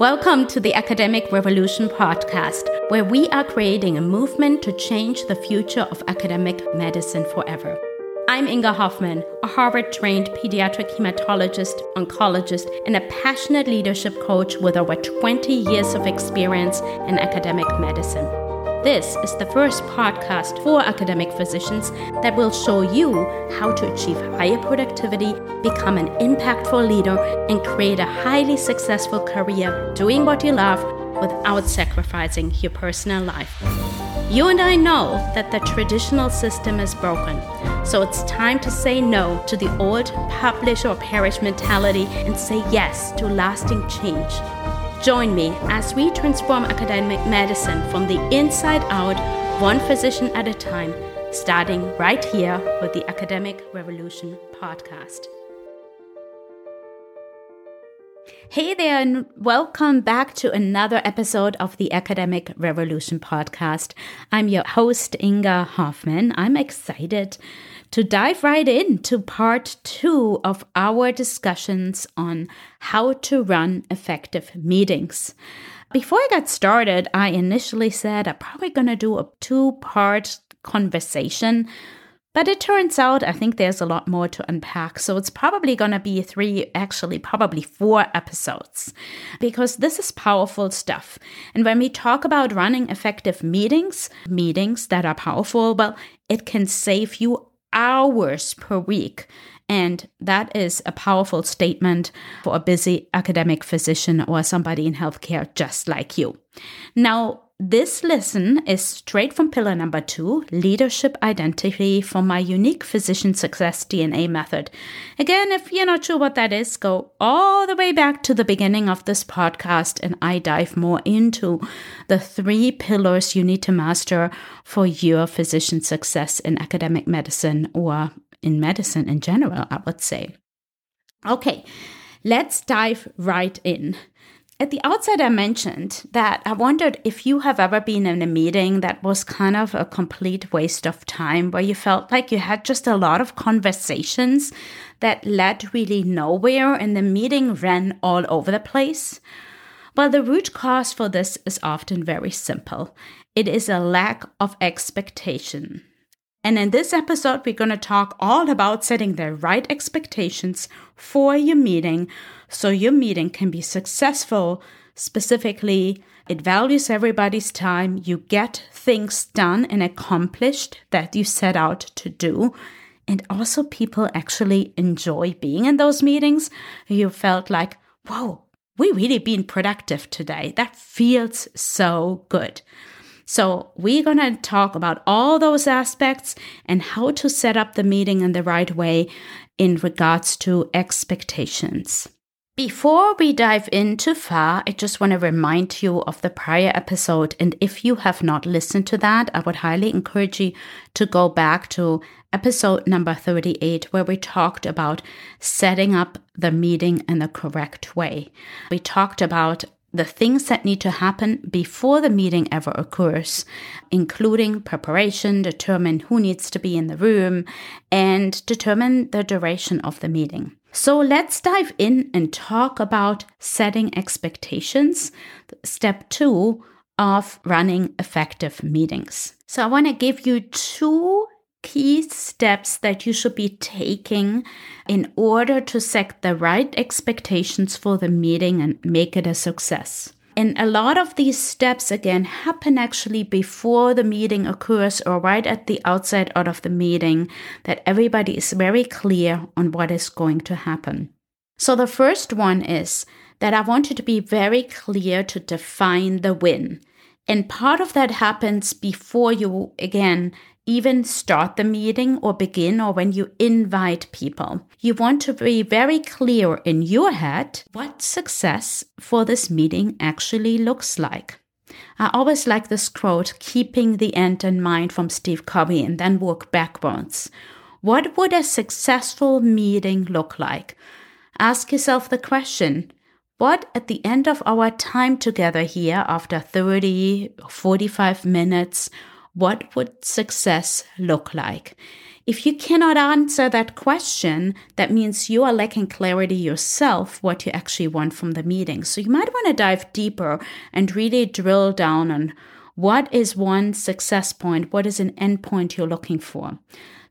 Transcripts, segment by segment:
Welcome to the Academic Revolution podcast, where we are creating a movement to change the future of academic medicine forever. I'm Inga Hofmann, a Harvard trained pediatric hematologist, oncologist, and a passionate leadership coach with over 20 years of experience in academic medicine. This is the first podcast for academic physicians that will show you how to achieve higher productivity, become an impactful leader, and create a highly successful career doing what you love without sacrificing your personal life. You and I know that the traditional system is broken, so it's time to say no to the old publish or perish mentality and say yes to lasting change. Join me as we transform academic medicine from the inside out, one physician at a time, starting right here with the Academic Revolution podcast. Hey there, and welcome back to another episode of the Academic Revolution podcast. I'm your host, Inga Hofmann. I'm excited to dive right into part two of our discussions on how to run effective meetings. Before I got started, I initially said I'm probably going to do a two part conversation. But it turns out I think there's a lot more to unpack. So it's probably going to be three, actually, probably four episodes because this is powerful stuff. And when we talk about running effective meetings, meetings that are powerful, well, it can save you hours per week. And that is a powerful statement for a busy academic physician or somebody in healthcare just like you. Now, this lesson is straight from pillar number two leadership identity from my unique physician success DNA method. Again, if you're not sure what that is, go all the way back to the beginning of this podcast and I dive more into the three pillars you need to master for your physician success in academic medicine or in medicine in general, I would say. Okay, let's dive right in. At the outset, I mentioned that I wondered if you have ever been in a meeting that was kind of a complete waste of time, where you felt like you had just a lot of conversations that led really nowhere and the meeting ran all over the place. Well, the root cause for this is often very simple it is a lack of expectation. And in this episode, we're going to talk all about setting the right expectations for your meeting so your meeting can be successful. Specifically, it values everybody's time. You get things done and accomplished that you set out to do. And also, people actually enjoy being in those meetings. You felt like, whoa, we really been productive today. That feels so good. So, we're going to talk about all those aspects and how to set up the meeting in the right way in regards to expectations. Before we dive in too far, I just want to remind you of the prior episode. And if you have not listened to that, I would highly encourage you to go back to episode number 38, where we talked about setting up the meeting in the correct way. We talked about the things that need to happen before the meeting ever occurs, including preparation, determine who needs to be in the room, and determine the duration of the meeting. So let's dive in and talk about setting expectations. Step two of running effective meetings. So I want to give you two key steps that you should be taking in order to set the right expectations for the meeting and make it a success. And a lot of these steps again happen actually before the meeting occurs or right at the outset out of the meeting that everybody is very clear on what is going to happen. So the first one is that I want you to be very clear to define the win. And part of that happens before you, again, even start the meeting or begin or when you invite people. You want to be very clear in your head what success for this meeting actually looks like. I always like this quote, keeping the end in mind from Steve Covey and then work backwards. What would a successful meeting look like? Ask yourself the question, what at the end of our time together here after 30 45 minutes what would success look like? If you cannot answer that question, that means you are lacking clarity yourself what you actually want from the meeting. So you might want to dive deeper and really drill down on what is one success point, what is an endpoint you're looking for.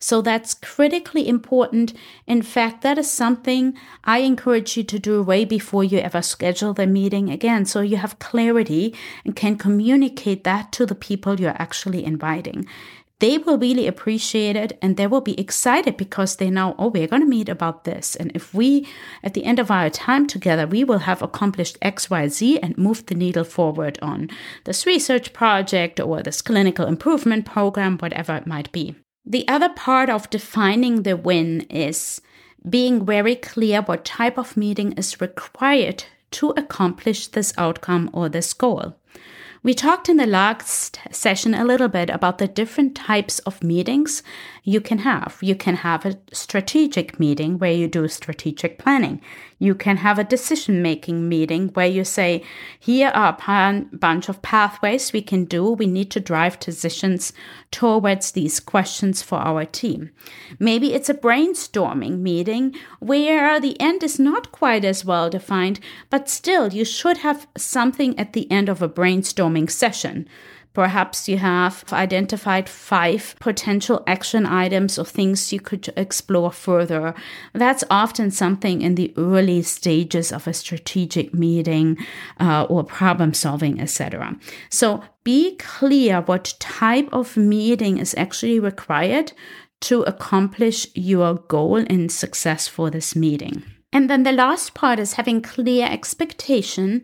So that's critically important. In fact, that is something I encourage you to do way before you ever schedule the meeting again. So you have clarity and can communicate that to the people you're actually inviting they will really appreciate it and they will be excited because they know, oh, we're going to meet about this. And if we, at the end of our time together, we will have accomplished X, Y, Z and moved the needle forward on this research project or this clinical improvement program, whatever it might be. The other part of defining the win is being very clear what type of meeting is required to accomplish this outcome or this goal. We talked in the last session a little bit about the different types of meetings you can have. You can have a strategic meeting where you do strategic planning. You can have a decision making meeting where you say, here are a bunch of pathways we can do. We need to drive decisions towards these questions for our team. Maybe it's a brainstorming meeting where the end is not quite as well defined, but still you should have something at the end of a brainstorming session. Perhaps you have identified five potential action items or things you could explore further. That's often something in the early stages of a strategic meeting uh, or problem solving, etc. So be clear what type of meeting is actually required to accomplish your goal and success for this meeting. And then the last part is having clear expectation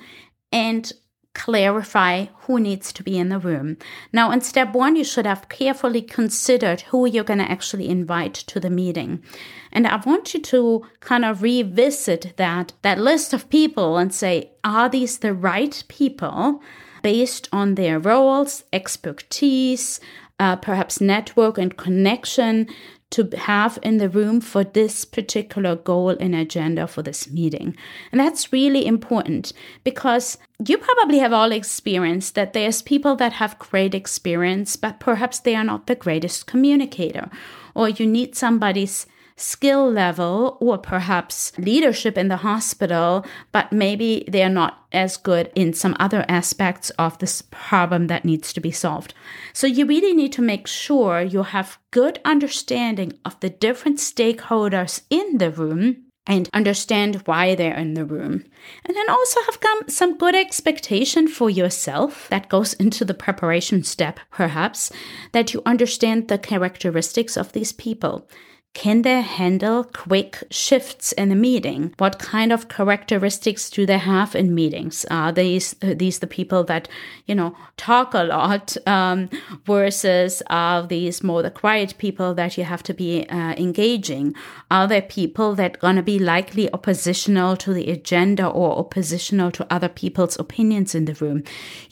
and clarify who needs to be in the room. Now, in step one, you should have carefully considered who you're going to actually invite to the meeting. And I want you to kind of revisit that, that list of people and say, are these the right people based on their roles, expertise, uh, perhaps network and connection to have in the room for this particular goal and agenda for this meeting. And that's really important because you probably have all experienced that there's people that have great experience, but perhaps they are not the greatest communicator, or you need somebody's skill level or perhaps leadership in the hospital, but maybe they're not as good in some other aspects of this problem that needs to be solved. So you really need to make sure you have good understanding of the different stakeholders in the room and understand why they're in the room. And then also have some good expectation for yourself that goes into the preparation step, perhaps, that you understand the characteristics of these people. Can they handle quick shifts in a meeting? What kind of characteristics do they have in meetings? Are these these the people that you know talk a lot um, versus are these more the quiet people that you have to be uh, engaging? Are there people that gonna be likely oppositional to the agenda or oppositional to other people's opinions in the room?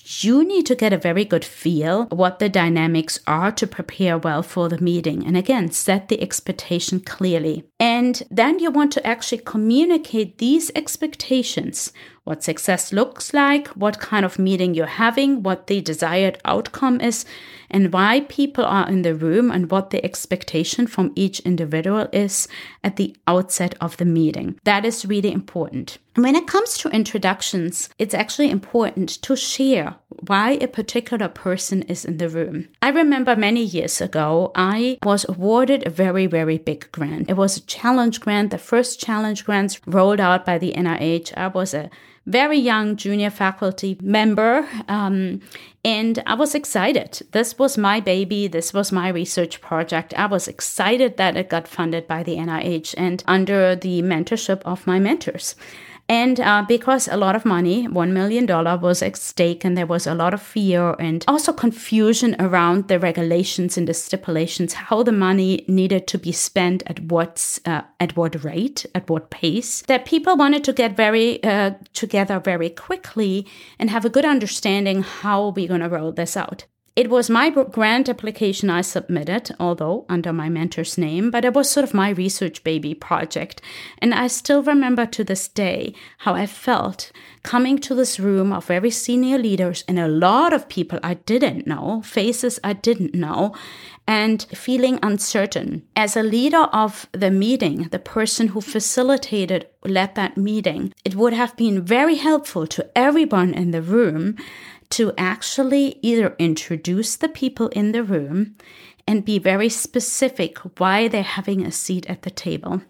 You need to get a very good feel what the dynamics are to prepare well for the meeting, and again set the expectation clearly. And then you want to actually communicate these expectations what success looks like, what kind of meeting you're having, what the desired outcome is, and why people are in the room and what the expectation from each individual is at the outset of the meeting. That is really important. When it comes to introductions, it's actually important to share why a particular person is in the room. I remember many years ago, I was awarded a very, very big grant. It was challenge grant, the first challenge grants rolled out by the NIH. I was a very young junior faculty member. Um, and I was excited. This was my baby. This was my research project. I was excited that it got funded by the NIH and under the mentorship of my mentors. And uh, because a lot of money, $1 million, was at stake, and there was a lot of fear and also confusion around the regulations and the stipulations, how the money needed to be spent at what, uh, at what rate, at what pace, that people wanted to get very uh, together very quickly and have a good understanding how we're going to roll this out. It was my grant application I submitted, although under my mentor's name, but it was sort of my research baby project. And I still remember to this day how I felt coming to this room of very senior leaders and a lot of people I didn't know, faces I didn't know, and feeling uncertain. As a leader of the meeting, the person who facilitated, led that meeting, it would have been very helpful to everyone in the room to actually either introduce the people in the room and be very specific why they're having a seat at the table.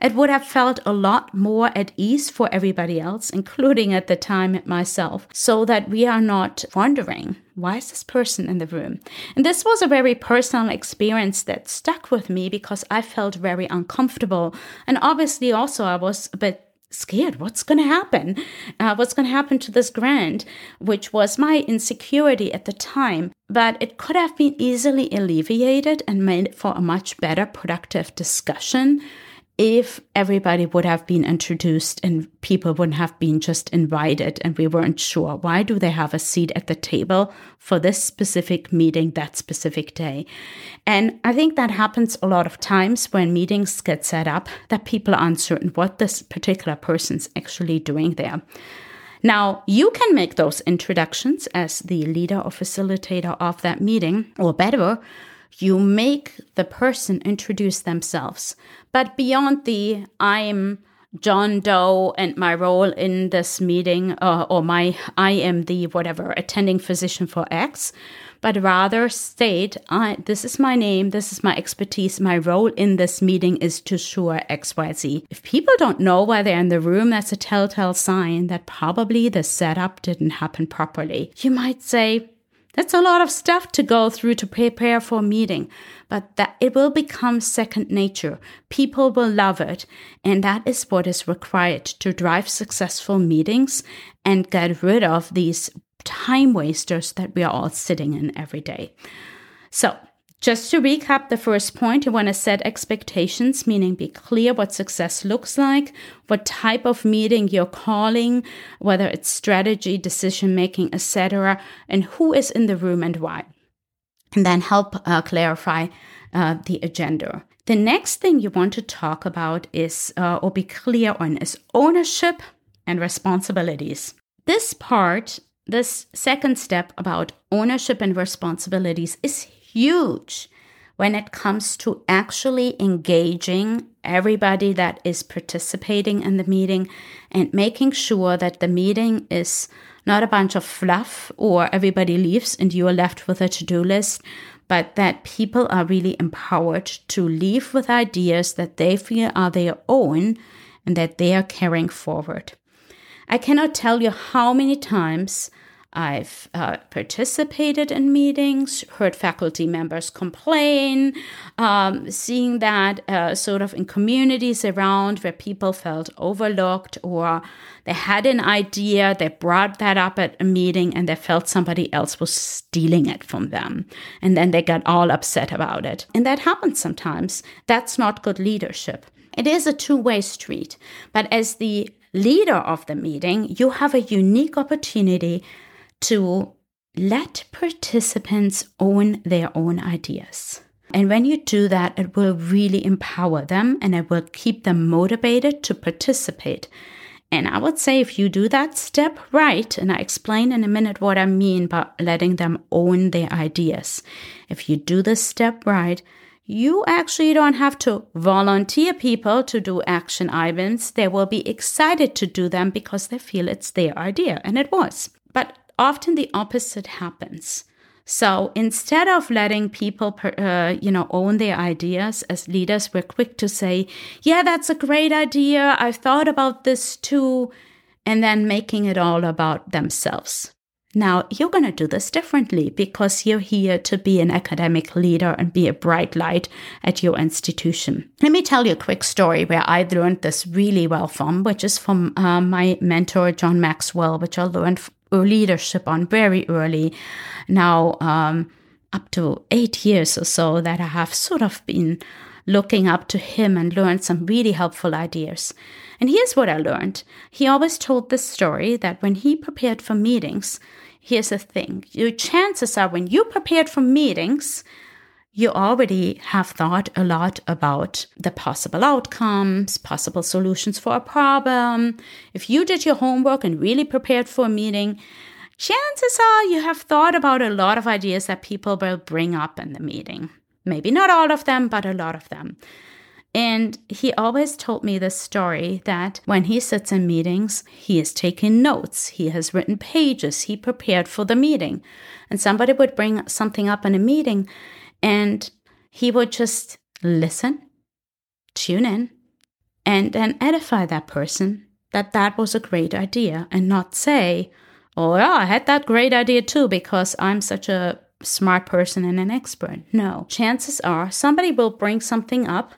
It would have felt a lot more at ease for everybody else, including at the time myself, so that we are not wondering, why is this person in the room? And this was a very personal experience that stuck with me because I felt very uncomfortable. And obviously, also, I was a bit scared. What's going to happen? Uh, what's going to happen to this grant which was my insecurity at the time but it could have been easily alleviated and made for a much better productive discussion if everybody would have been introduced and people wouldn't have been just invited and we weren't sure why do they have a seat at the table for this specific meeting that specific day? And i think that happens a lot of times when meetings get set up that people are uncertain what this particular person's actually doing there. Now, you can make those introductions as the leader or facilitator of that meeting, or better, you make the person introduce themselves. But beyond the I'm John Doe and my role in this meeting, uh, or my I am the whatever attending physician for X, but rather state I this is my name, this is my expertise, my role in this meeting is to sure XYZ. If people don't know why they're in the room, that's a telltale sign that probably the setup didn't happen properly. You might say, that's a lot of stuff to go through to prepare for a meeting, but that it will become second nature. People will love it. And that is what is required to drive successful meetings and get rid of these time wasters that we are all sitting in every day. So just to recap the first point, you want to set expectations, meaning be clear what success looks like, what type of meeting you're calling, whether it's strategy, decision making, etc., and who is in the room and why. And then help uh, clarify uh, the agenda. The next thing you want to talk about is, uh, or be clear on, is ownership and responsibilities. This part, this second step about ownership and responsibilities is huge when it comes to actually engaging everybody that is participating in the meeting and making sure that the meeting is not a bunch of fluff or everybody leaves and you are left with a to do list, but that people are really empowered to leave with ideas that they feel are their own and that they are carrying forward. I cannot tell you how many times I've uh, participated in meetings, heard faculty members complain, um, seeing that uh, sort of in communities around where people felt overlooked or they had an idea, they brought that up at a meeting and they felt somebody else was stealing it from them. And then they got all upset about it. And that happens sometimes. That's not good leadership. It is a two way street. But as the leader of the meeting, you have a unique opportunity to let participants own their own ideas. And when you do that, it will really empower them and it will keep them motivated to participate. And I would say if you do that step right, and I explain in a minute what I mean by letting them own their ideas. If you do this step right, you actually don't have to volunteer people to do action items. They will be excited to do them because they feel it's their idea, and it was. But often the opposite happens. So instead of letting people, uh, you know, own their ideas as leaders, we're quick to say, "Yeah, that's a great idea. I've thought about this too," and then making it all about themselves. Now, you're going to do this differently because you're here to be an academic leader and be a bright light at your institution. Let me tell you a quick story where I learned this really well from, which is from uh, my mentor, John Maxwell, which I learned leadership on very early. Now, um, up to eight years or so that I have sort of been looking up to him and learned some really helpful ideas. And here's what I learned. He always told this story that when he prepared for meetings, here's the thing your chances are when you prepared for meetings, you already have thought a lot about the possible outcomes, possible solutions for a problem. If you did your homework and really prepared for a meeting, chances are you have thought about a lot of ideas that people will bring up in the meeting. Maybe not all of them, but a lot of them. And he always told me this story that when he sits in meetings, he is taking notes, he has written pages, he prepared for the meeting. And somebody would bring something up in a meeting, and he would just listen, tune in, and then edify that person that that was a great idea and not say, oh, yeah, I had that great idea too because I'm such a smart person and an expert. No, chances are somebody will bring something up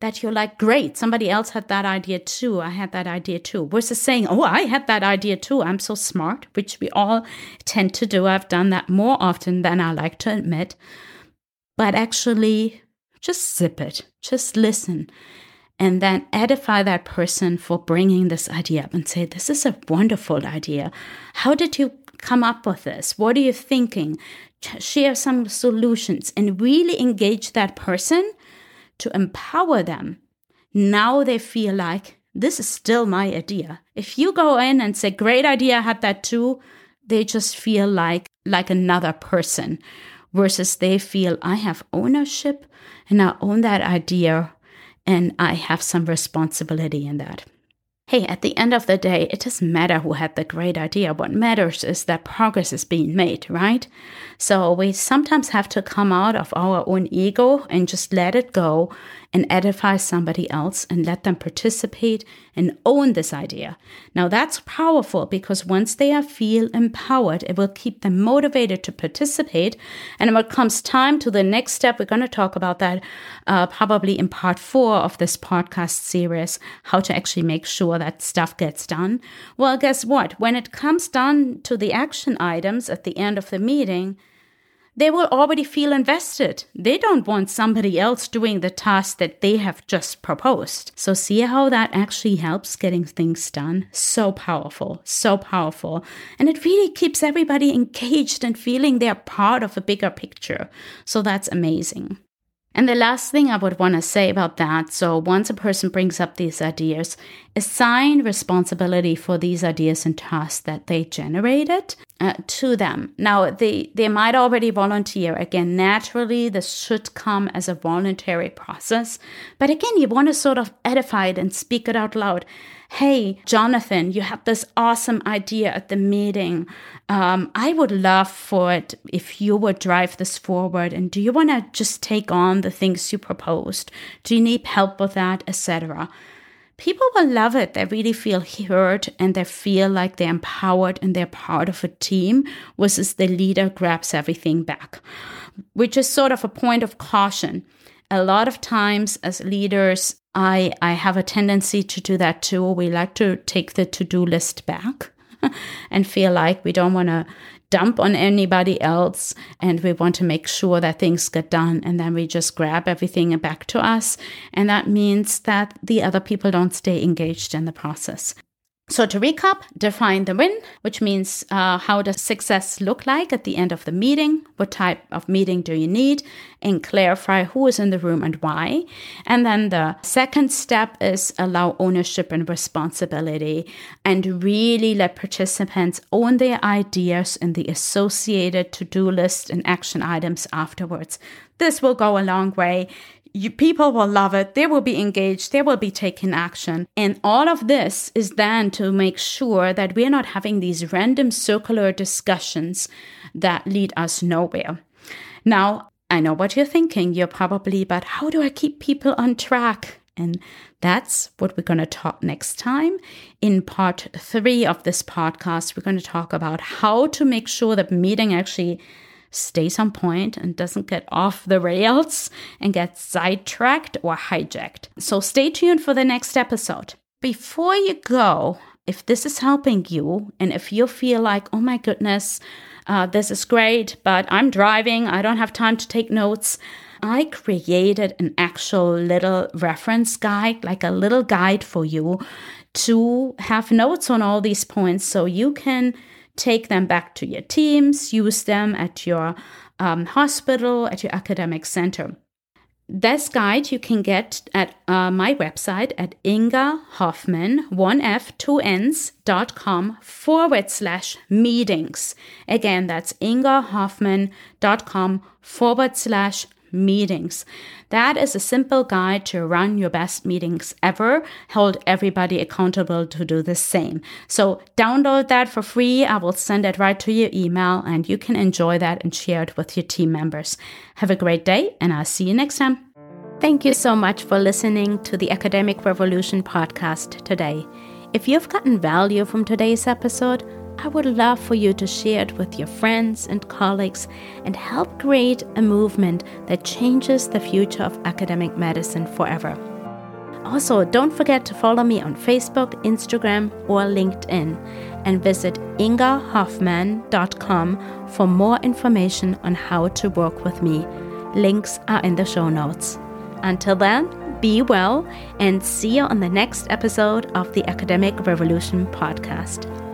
that you're like, great, somebody else had that idea too. I had that idea too. Versus saying, oh, I had that idea too. I'm so smart, which we all tend to do. I've done that more often than I like to admit but actually just zip it, just listen, and then edify that person for bringing this idea up and say, This is a wonderful idea. How did you come up with this? What are you thinking? Share some solutions and really engage that person to empower them. Now they feel like this is still my idea. If you go in and say, Great idea, I had that too, they just feel like like another person versus they feel I have ownership and I own that idea and I have some responsibility in that. Hey, at the end of the day, it doesn't matter who had the great idea. What matters is that progress is being made, right? So we sometimes have to come out of our own ego and just let it go and edify somebody else and let them participate and own this idea. Now that's powerful because once they feel empowered, it will keep them motivated to participate. And when it comes time to the next step, we're going to talk about that uh, probably in part four of this podcast series, how to actually make sure that stuff gets done. Well, guess what? When it comes down to the action items at the end of the meeting, they will already feel invested. They don't want somebody else doing the task that they have just proposed. So, see how that actually helps getting things done? So powerful, so powerful. And it really keeps everybody engaged and feeling they're part of a bigger picture. So, that's amazing. And the last thing I would want to say about that so, once a person brings up these ideas, assign responsibility for these ideas and tasks that they generated uh, to them. Now, they, they might already volunteer. Again, naturally, this should come as a voluntary process. But again, you want to sort of edify it and speak it out loud. Hey, Jonathan, you have this awesome idea at the meeting. Um, I would love for it if you would drive this forward. And do you want to just take on the things you proposed? Do you need help with that, etc.? People will love it. They really feel heard and they feel like they're empowered and they're part of a team versus the leader grabs everything back, which is sort of a point of caution. A lot of times, as leaders, I, I have a tendency to do that too. We like to take the to do list back and feel like we don't want to dump on anybody else and we want to make sure that things get done and then we just grab everything back to us and that means that the other people don't stay engaged in the process so, to recap, define the win, which means uh, how does success look like at the end of the meeting? What type of meeting do you need? And clarify who is in the room and why. And then the second step is allow ownership and responsibility and really let participants own their ideas and the associated to do list and action items afterwards. This will go a long way you, people will love it. They will be engaged. They will be taking action. And all of this is then to make sure that we're not having these random circular discussions that lead us nowhere. Now, I know what you're thinking. You're probably, but how do I keep people on track? And that's what we're going to talk next time. In part three of this podcast, we're going to talk about how to make sure that meeting actually stays on point and doesn't get off the rails and get sidetracked or hijacked. So stay tuned for the next episode. Before you go, if this is helping you and if you feel like, oh my goodness, uh, this is great, but I'm driving, I don't have time to take notes. I created an actual little reference guide, like a little guide for you to have notes on all these points so you can take them back to your teams, use them at your um, hospital, at your academic center. This guide you can get at uh, my website at Inga Hofmann, one F, two N's dot com forward slash meetings. Again, that's Inga Hofmann dot com forward slash meetings. That is a simple guide to run your best meetings ever. Hold everybody accountable to do the same. So download that for free. I will send it right to your email and you can enjoy that and share it with your team members. Have a great day and I'll see you next time. Thank you so much for listening to the Academic Revolution podcast today. If you've gotten value from today's episode, I would love for you to share it with your friends and colleagues and help create a movement that changes the future of academic medicine forever. Also, don't forget to follow me on Facebook, Instagram, or LinkedIn and visit ingahofmann.com for more information on how to work with me. Links are in the show notes. Until then, be well and see you on the next episode of the Academic Revolution podcast.